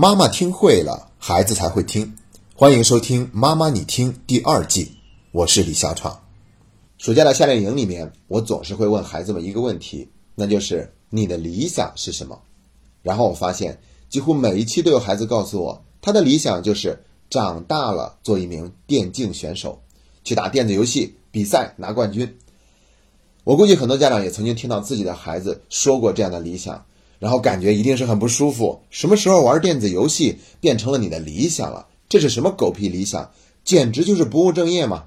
妈妈听会了，孩子才会听。欢迎收听《妈妈你听》第二季，我是李小闯。暑假的夏令营里面，我总是会问孩子们一个问题，那就是你的理想是什么？然后我发现，几乎每一期都有孩子告诉我，他的理想就是长大了做一名电竞选手，去打电子游戏比赛拿冠军。我估计很多家长也曾经听到自己的孩子说过这样的理想。然后感觉一定是很不舒服。什么时候玩电子游戏变成了你的理想了？这是什么狗屁理想？简直就是不务正业嘛！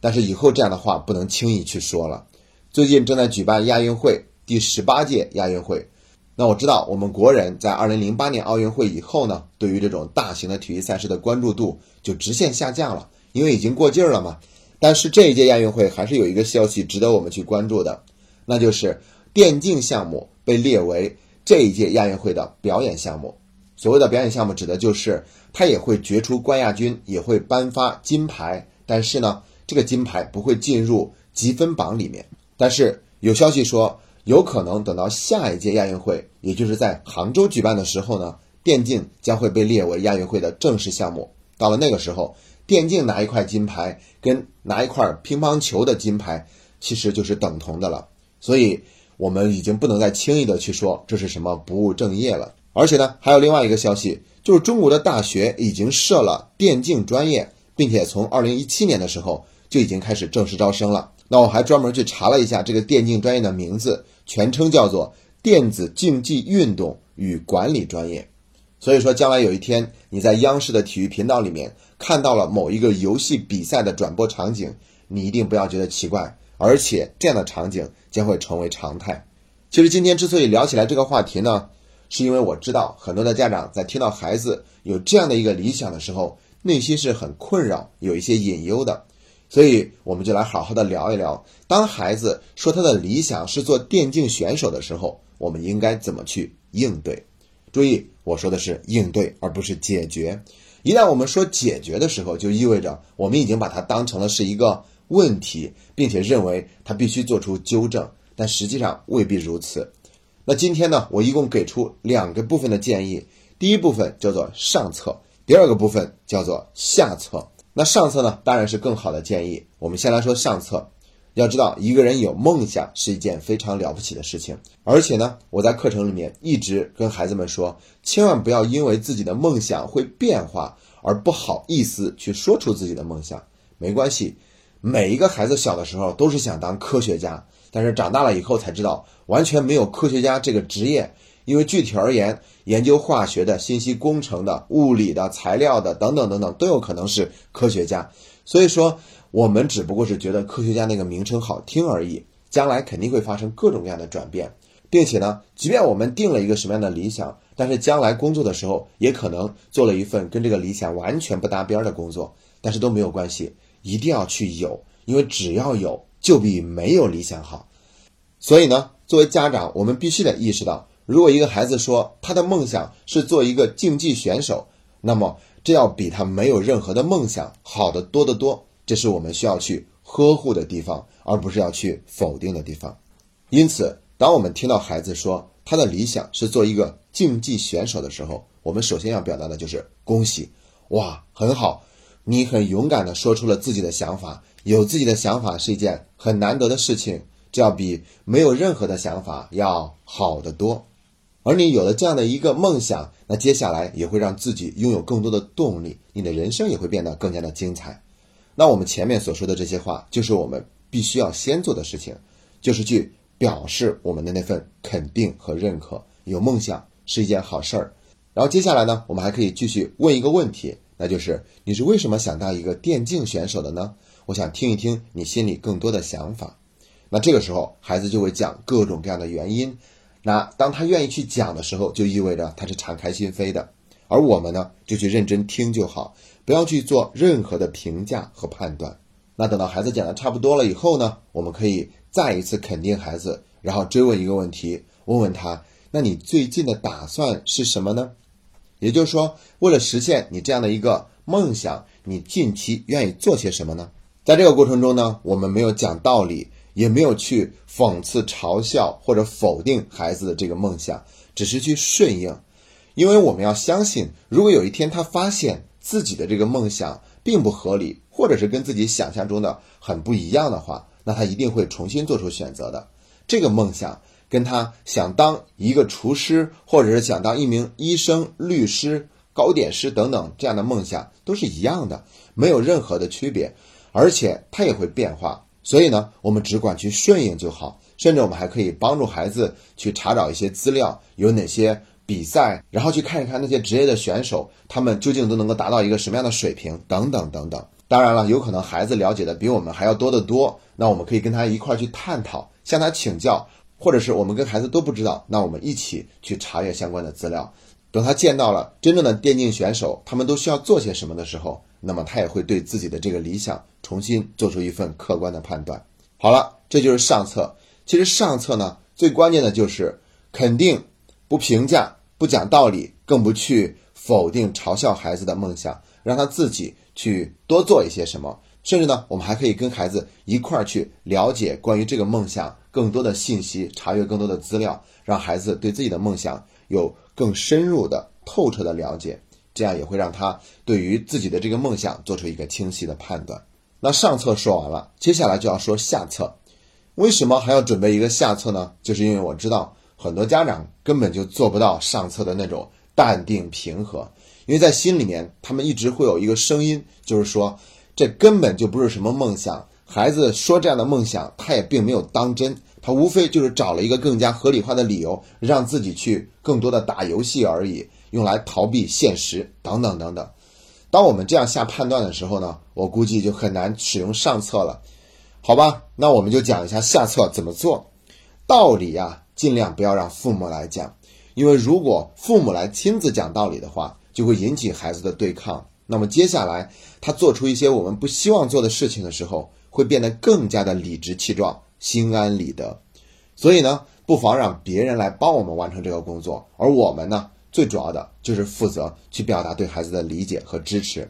但是以后这样的话不能轻易去说了。最近正在举办亚运会第十八届亚运会，那我知道我们国人在二零零八年奥运会以后呢，对于这种大型的体育赛事的关注度就直线下降了，因为已经过劲儿了嘛。但是这一届亚运会还是有一个消息值得我们去关注的，那就是电竞项目。被列为这一届亚运会的表演项目。所谓的表演项目，指的就是它也会决出冠亚军，也会颁发金牌。但是呢，这个金牌不会进入积分榜里面。但是有消息说，有可能等到下一届亚运会，也就是在杭州举办的时候呢，电竞将会被列为亚运会的正式项目。到了那个时候，电竞拿一块金牌，跟拿一块乒乓球的金牌，其实就是等同的了。所以。我们已经不能再轻易的去说这是什么不务正业了，而且呢，还有另外一个消息，就是中国的大学已经设了电竞专业，并且从二零一七年的时候就已经开始正式招生了。那我还专门去查了一下这个电竞专业的名字，全称叫做电子竞技运动与管理专业。所以说，将来有一天你在央视的体育频道里面看到了某一个游戏比赛的转播场景，你一定不要觉得奇怪。而且这样的场景将会成为常态。其实今天之所以聊起来这个话题呢，是因为我知道很多的家长在听到孩子有这样的一个理想的时候，内心是很困扰，有一些隐忧的。所以我们就来好好的聊一聊，当孩子说他的理想是做电竞选手的时候，我们应该怎么去应对？注意，我说的是应对，而不是解决。一旦我们说解决的时候，就意味着我们已经把它当成了是一个。问题，并且认为他必须做出纠正，但实际上未必如此。那今天呢，我一共给出两个部分的建议。第一部分叫做上策，第二个部分叫做下策。那上策呢，当然是更好的建议。我们先来说上策。要知道，一个人有梦想是一件非常了不起的事情。而且呢，我在课程里面一直跟孩子们说，千万不要因为自己的梦想会变化而不好意思去说出自己的梦想。没关系。每一个孩子小的时候都是想当科学家，但是长大了以后才知道完全没有科学家这个职业，因为具体而言，研究化学的、信息工程的、物理的、材料的等等等等都有可能是科学家。所以说，我们只不过是觉得科学家那个名称好听而已，将来肯定会发生各种各样的转变，并且呢，即便我们定了一个什么样的理想，但是将来工作的时候也可能做了一份跟这个理想完全不搭边的工作，但是都没有关系。一定要去有，因为只要有，就比没有理想好。所以呢，作为家长，我们必须得意识到，如果一个孩子说他的梦想是做一个竞技选手，那么这要比他没有任何的梦想好得多得多。这是我们需要去呵护的地方，而不是要去否定的地方。因此，当我们听到孩子说他的理想是做一个竞技选手的时候，我们首先要表达的就是恭喜，哇，很好。你很勇敢地说出了自己的想法，有自己的想法是一件很难得的事情，这要比没有任何的想法要好得多。而你有了这样的一个梦想，那接下来也会让自己拥有更多的动力，你的人生也会变得更加的精彩。那我们前面所说的这些话，就是我们必须要先做的事情，就是去表示我们的那份肯定和认可。有梦想是一件好事儿。然后接下来呢，我们还可以继续问一个问题。那就是你是为什么想当一个电竞选手的呢？我想听一听你心里更多的想法。那这个时候，孩子就会讲各种各样的原因。那当他愿意去讲的时候，就意味着他是敞开心扉的。而我们呢，就去认真听就好，不要去做任何的评价和判断。那等到孩子讲的差不多了以后呢，我们可以再一次肯定孩子，然后追问一个问题，问问他：那你最近的打算是什么呢？也就是说，为了实现你这样的一个梦想，你近期愿意做些什么呢？在这个过程中呢，我们没有讲道理，也没有去讽刺、嘲笑或者否定孩子的这个梦想，只是去顺应。因为我们要相信，如果有一天他发现自己的这个梦想并不合理，或者是跟自己想象中的很不一样的话，那他一定会重新做出选择的。这个梦想跟他想当一个厨师，或者是想当一名医生、律师、糕点师等等这样的梦想都是一样的，没有任何的区别，而且他也会变化。所以呢，我们只管去顺应就好，甚至我们还可以帮助孩子去查找一些资料，有哪些比赛，然后去看一看那些职业的选手，他们究竟都能够达到一个什么样的水平，等等等等。当然了，有可能孩子了解的比我们还要多得多，那我们可以跟他一块儿去探讨，向他请教，或者是我们跟孩子都不知道，那我们一起去查阅相关的资料。等他见到了真正的电竞选手，他们都需要做些什么的时候，那么他也会对自己的这个理想重新做出一份客观的判断。好了，这就是上策。其实上策呢，最关键的就是肯定、不评价、不讲道理，更不去否定、嘲笑孩子的梦想，让他自己去多做一些什么。甚至呢，我们还可以跟孩子一块儿去了解关于这个梦想更多的信息，查阅更多的资料，让孩子对自己的梦想有。更深入的、透彻的了解，这样也会让他对于自己的这个梦想做出一个清晰的判断。那上册说完了，接下来就要说下册。为什么还要准备一个下册呢？就是因为我知道很多家长根本就做不到上册的那种淡定平和，因为在心里面他们一直会有一个声音，就是说这根本就不是什么梦想。孩子说这样的梦想，他也并没有当真。他无非就是找了一个更加合理化的理由，让自己去更多的打游戏而已，用来逃避现实等等等等。当我们这样下判断的时候呢，我估计就很难使用上策了，好吧？那我们就讲一下下策怎么做。道理啊，尽量不要让父母来讲，因为如果父母来亲自讲道理的话，就会引起孩子的对抗。那么接下来他做出一些我们不希望做的事情的时候，会变得更加的理直气壮。心安理得，所以呢，不妨让别人来帮我们完成这个工作，而我们呢，最主要的就是负责去表达对孩子的理解和支持。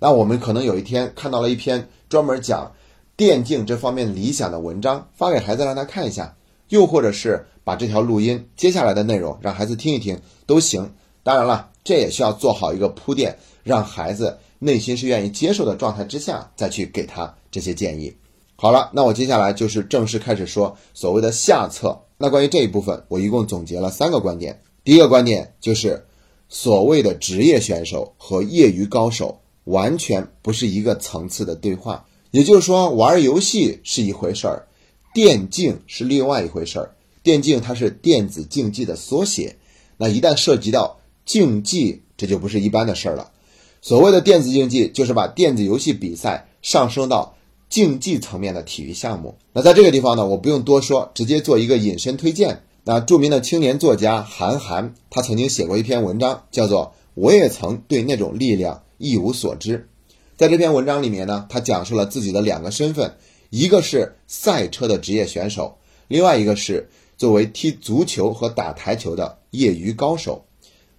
那我们可能有一天看到了一篇专门讲电竞这方面理想的文章，发给孩子让他看一下，又或者是把这条录音接下来的内容让孩子听一听都行。当然了，这也需要做好一个铺垫，让孩子内心是愿意接受的状态之下，再去给他这些建议。好了，那我接下来就是正式开始说所谓的下策。那关于这一部分，我一共总结了三个观点。第一个观点就是，所谓的职业选手和业余高手完全不是一个层次的对话。也就是说，玩游戏是一回事儿，电竞是另外一回事儿。电竞它是电子竞技的缩写，那一旦涉及到竞技，这就不是一般的事儿了。所谓的电子竞技，就是把电子游戏比赛上升到。竞技层面的体育项目，那在这个地方呢，我不用多说，直接做一个引申推荐。那著名的青年作家韩寒，他曾经写过一篇文章，叫做《我也曾对那种力量一无所知》。在这篇文章里面呢，他讲述了自己的两个身份，一个是赛车的职业选手，另外一个是作为踢足球和打台球的业余高手。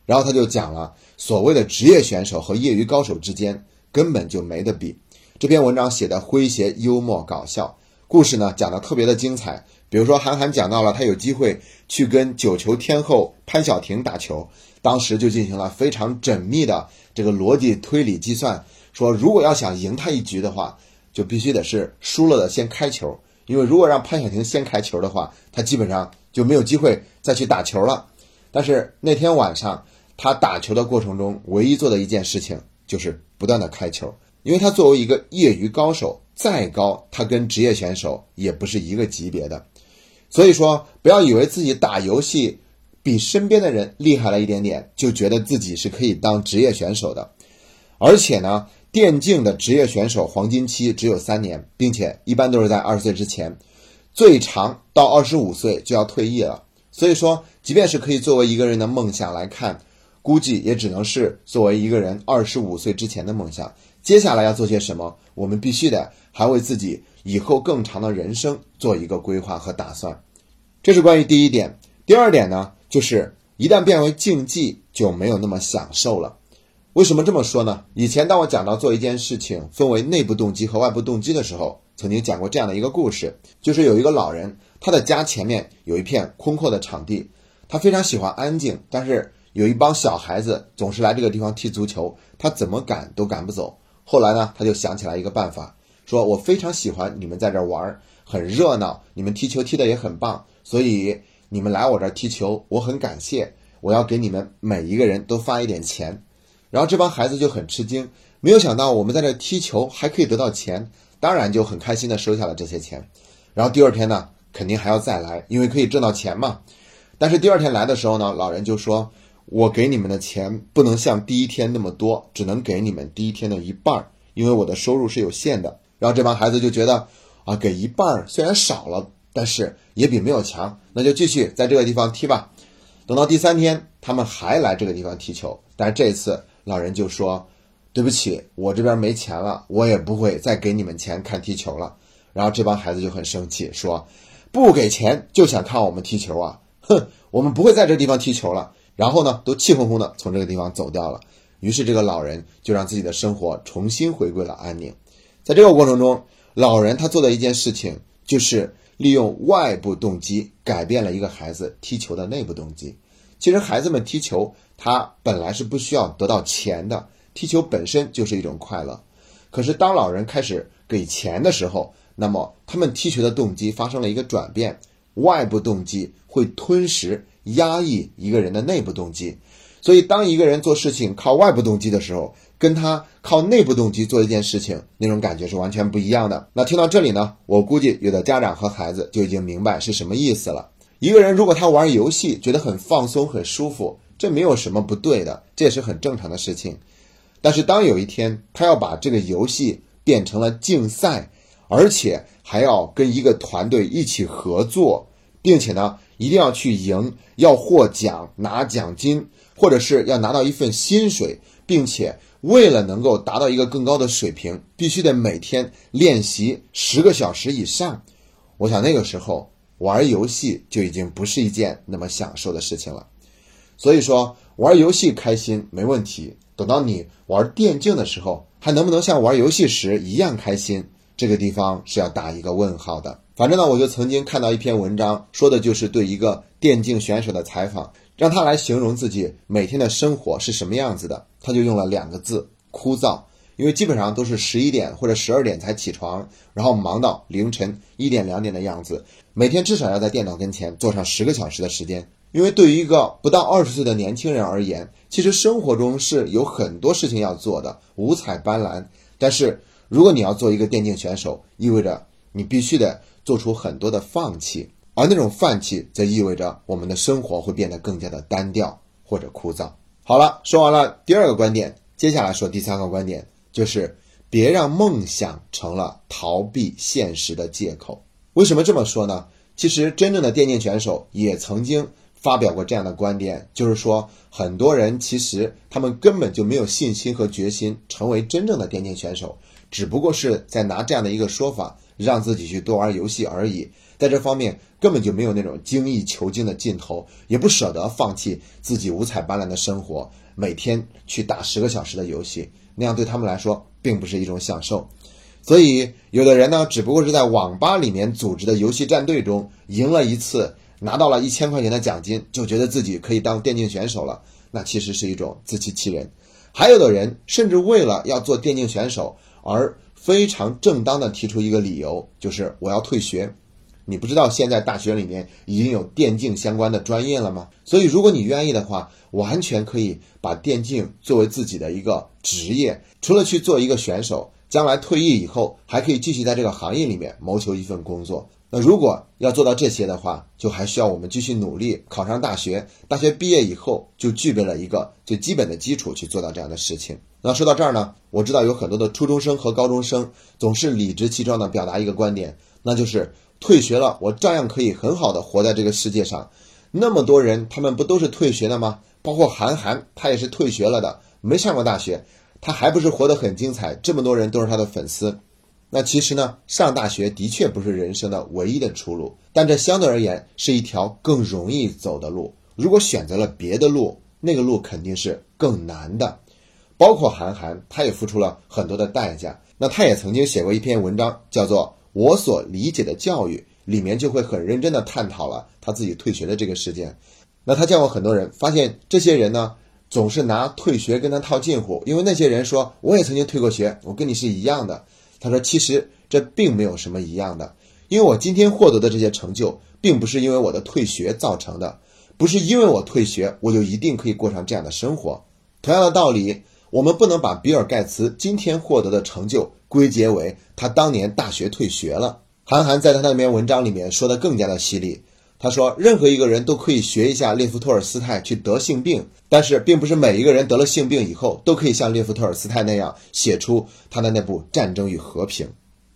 然后他就讲了，所谓的职业选手和业余高手之间根本就没得比。这篇文章写的诙谐、幽默、搞笑，故事呢讲的特别的精彩。比如说，韩寒讲到了他有机会去跟九球天后潘晓婷打球，当时就进行了非常缜密的这个逻辑推理计算，说如果要想赢他一局的话，就必须得是输了的先开球，因为如果让潘晓婷先开球的话，他基本上就没有机会再去打球了。但是那天晚上他打球的过程中，唯一做的一件事情就是不断的开球。因为他作为一个业余高手，再高，他跟职业选手也不是一个级别的。所以说，不要以为自己打游戏比身边的人厉害了一点点，就觉得自己是可以当职业选手的。而且呢，电竞的职业选手黄金期只有三年，并且一般都是在二十岁之前，最长到二十五岁就要退役了。所以说，即便是可以作为一个人的梦想来看，估计也只能是作为一个人二十五岁之前的梦想。接下来要做些什么？我们必须得还为自己以后更长的人生做一个规划和打算。这是关于第一点。第二点呢，就是一旦变为竞技，就没有那么享受了。为什么这么说呢？以前当我讲到做一件事情分为内部动机和外部动机的时候，曾经讲过这样的一个故事，就是有一个老人，他的家前面有一片空阔的场地，他非常喜欢安静，但是。有一帮小孩子总是来这个地方踢足球，他怎么赶都赶不走。后来呢，他就想起来一个办法，说我非常喜欢你们在这玩，很热闹，你们踢球踢得也很棒，所以你们来我这儿踢球，我很感谢，我要给你们每一个人都发一点钱。然后这帮孩子就很吃惊，没有想到我们在这踢球还可以得到钱，当然就很开心的收下了这些钱。然后第二天呢，肯定还要再来，因为可以挣到钱嘛。但是第二天来的时候呢，老人就说。我给你们的钱不能像第一天那么多，只能给你们第一天的一半，因为我的收入是有限的。然后这帮孩子就觉得，啊，给一半虽然少了，但是也比没有强，那就继续在这个地方踢吧。等到第三天，他们还来这个地方踢球，但这次老人就说：“对不起，我这边没钱了，我也不会再给你们钱看踢球了。”然后这帮孩子就很生气，说：“不给钱就想看我们踢球啊？哼，我们不会在这地方踢球了。”然后呢，都气哄哄的从这个地方走掉了。于是这个老人就让自己的生活重新回归了安宁。在这个过程中，老人他做的一件事情就是利用外部动机改变了一个孩子踢球的内部动机。其实孩子们踢球，他本来是不需要得到钱的，踢球本身就是一种快乐。可是当老人开始给钱的时候，那么他们踢球的动机发生了一个转变，外部动机会吞食。压抑一个人的内部动机，所以当一个人做事情靠外部动机的时候，跟他靠内部动机做一件事情，那种感觉是完全不一样的。那听到这里呢，我估计有的家长和孩子就已经明白是什么意思了。一个人如果他玩游戏觉得很放松、很舒服，这没有什么不对的，这也是很正常的事情。但是当有一天他要把这个游戏变成了竞赛，而且还要跟一个团队一起合作，并且呢？一定要去赢，要获奖拿奖金，或者是要拿到一份薪水，并且为了能够达到一个更高的水平，必须得每天练习十个小时以上。我想那个时候玩游戏就已经不是一件那么享受的事情了。所以说玩游戏开心没问题，等到你玩电竞的时候，还能不能像玩游戏时一样开心？这个地方是要打一个问号的。反正呢，我就曾经看到一篇文章，说的就是对一个电竞选手的采访，让他来形容自己每天的生活是什么样子的。他就用了两个字：枯燥。因为基本上都是十一点或者十二点才起床，然后忙到凌晨一点两点的样子，每天至少要在电脑跟前坐上十个小时的时间。因为对于一个不到二十岁的年轻人而言，其实生活中是有很多事情要做的，五彩斑斓。但是如果你要做一个电竞选手，意味着你必须得。做出很多的放弃，而那种放弃则意味着我们的生活会变得更加的单调或者枯燥。好了，说完了第二个观点，接下来说第三个观点，就是别让梦想成了逃避现实的借口。为什么这么说呢？其实真正的电竞选手也曾经发表过这样的观点，就是说很多人其实他们根本就没有信心和决心成为真正的电竞选手，只不过是在拿这样的一个说法。让自己去多玩游戏而已，在这方面根本就没有那种精益求精的劲头，也不舍得放弃自己五彩斑斓的生活，每天去打十个小时的游戏，那样对他们来说并不是一种享受。所以，有的人呢，只不过是在网吧里面组织的游戏战队中赢了一次，拿到了一千块钱的奖金，就觉得自己可以当电竞选手了，那其实是一种自欺欺人。还有的人甚至为了要做电竞选手而。非常正当的提出一个理由，就是我要退学。你不知道现在大学里面已经有电竞相关的专业了吗？所以如果你愿意的话，完全可以把电竞作为自己的一个职业。除了去做一个选手，将来退役以后还可以继续在这个行业里面谋求一份工作。那如果要做到这些的话，就还需要我们继续努力，考上大学。大学毕业以后就具备了一个最基本的基础去做到这样的事情。那说到这儿呢，我知道有很多的初中生和高中生总是理直气壮地表达一个观点，那就是退学了，我照样可以很好的活在这个世界上。那么多人，他们不都是退学的吗？包括韩寒，他也是退学了的，没上过大学，他还不是活得很精彩？这么多人都是他的粉丝。那其实呢，上大学的确不是人生的唯一的出路，但这相对而言是一条更容易走的路。如果选择了别的路，那个路肯定是更难的。包括韩寒，他也付出了很多的代价。那他也曾经写过一篇文章，叫做《我所理解的教育》，里面就会很认真的探讨了他自己退学的这个事件。那他见过很多人，发现这些人呢，总是拿退学跟他套近乎，因为那些人说我也曾经退过学，我跟你是一样的。他说其实这并没有什么一样的，因为我今天获得的这些成就，并不是因为我的退学造成的，不是因为我退学我就一定可以过上这样的生活。同样的道理，我们不能把比尔盖茨今天获得的成就归结为他当年大学退学了。韩寒在他那篇文章里面说的更加的犀利。他说，任何一个人都可以学一下列夫·托尔斯泰去得性病，但是并不是每一个人得了性病以后都可以像列夫·托尔斯泰那样写出他的那部《战争与和平》。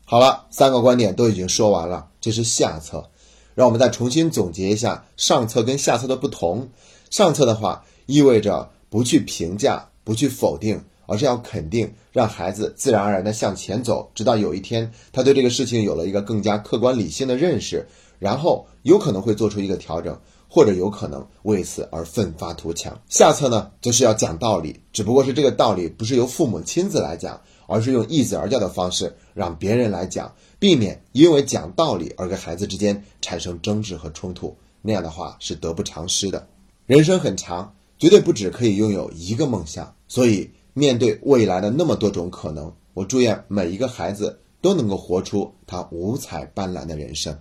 好了，三个观点都已经说完了，这是下册。让我们再重新总结一下上册跟下册的不同。上册的话意味着不去评价、不去否定，而是要肯定，让孩子自然而然地向前走，直到有一天他对这个事情有了一个更加客观理性的认识。然后有可能会做出一个调整，或者有可能为此而奋发图强。下策呢，就是要讲道理，只不过是这个道理不是由父母亲自来讲，而是用易子而教的方式让别人来讲，避免因为讲道理而跟孩子之间产生争执和冲突。那样的话是得不偿失的。人生很长，绝对不只可以拥有一个梦想。所以面对未来的那么多种可能，我祝愿每一个孩子都能够活出他五彩斑斓的人生。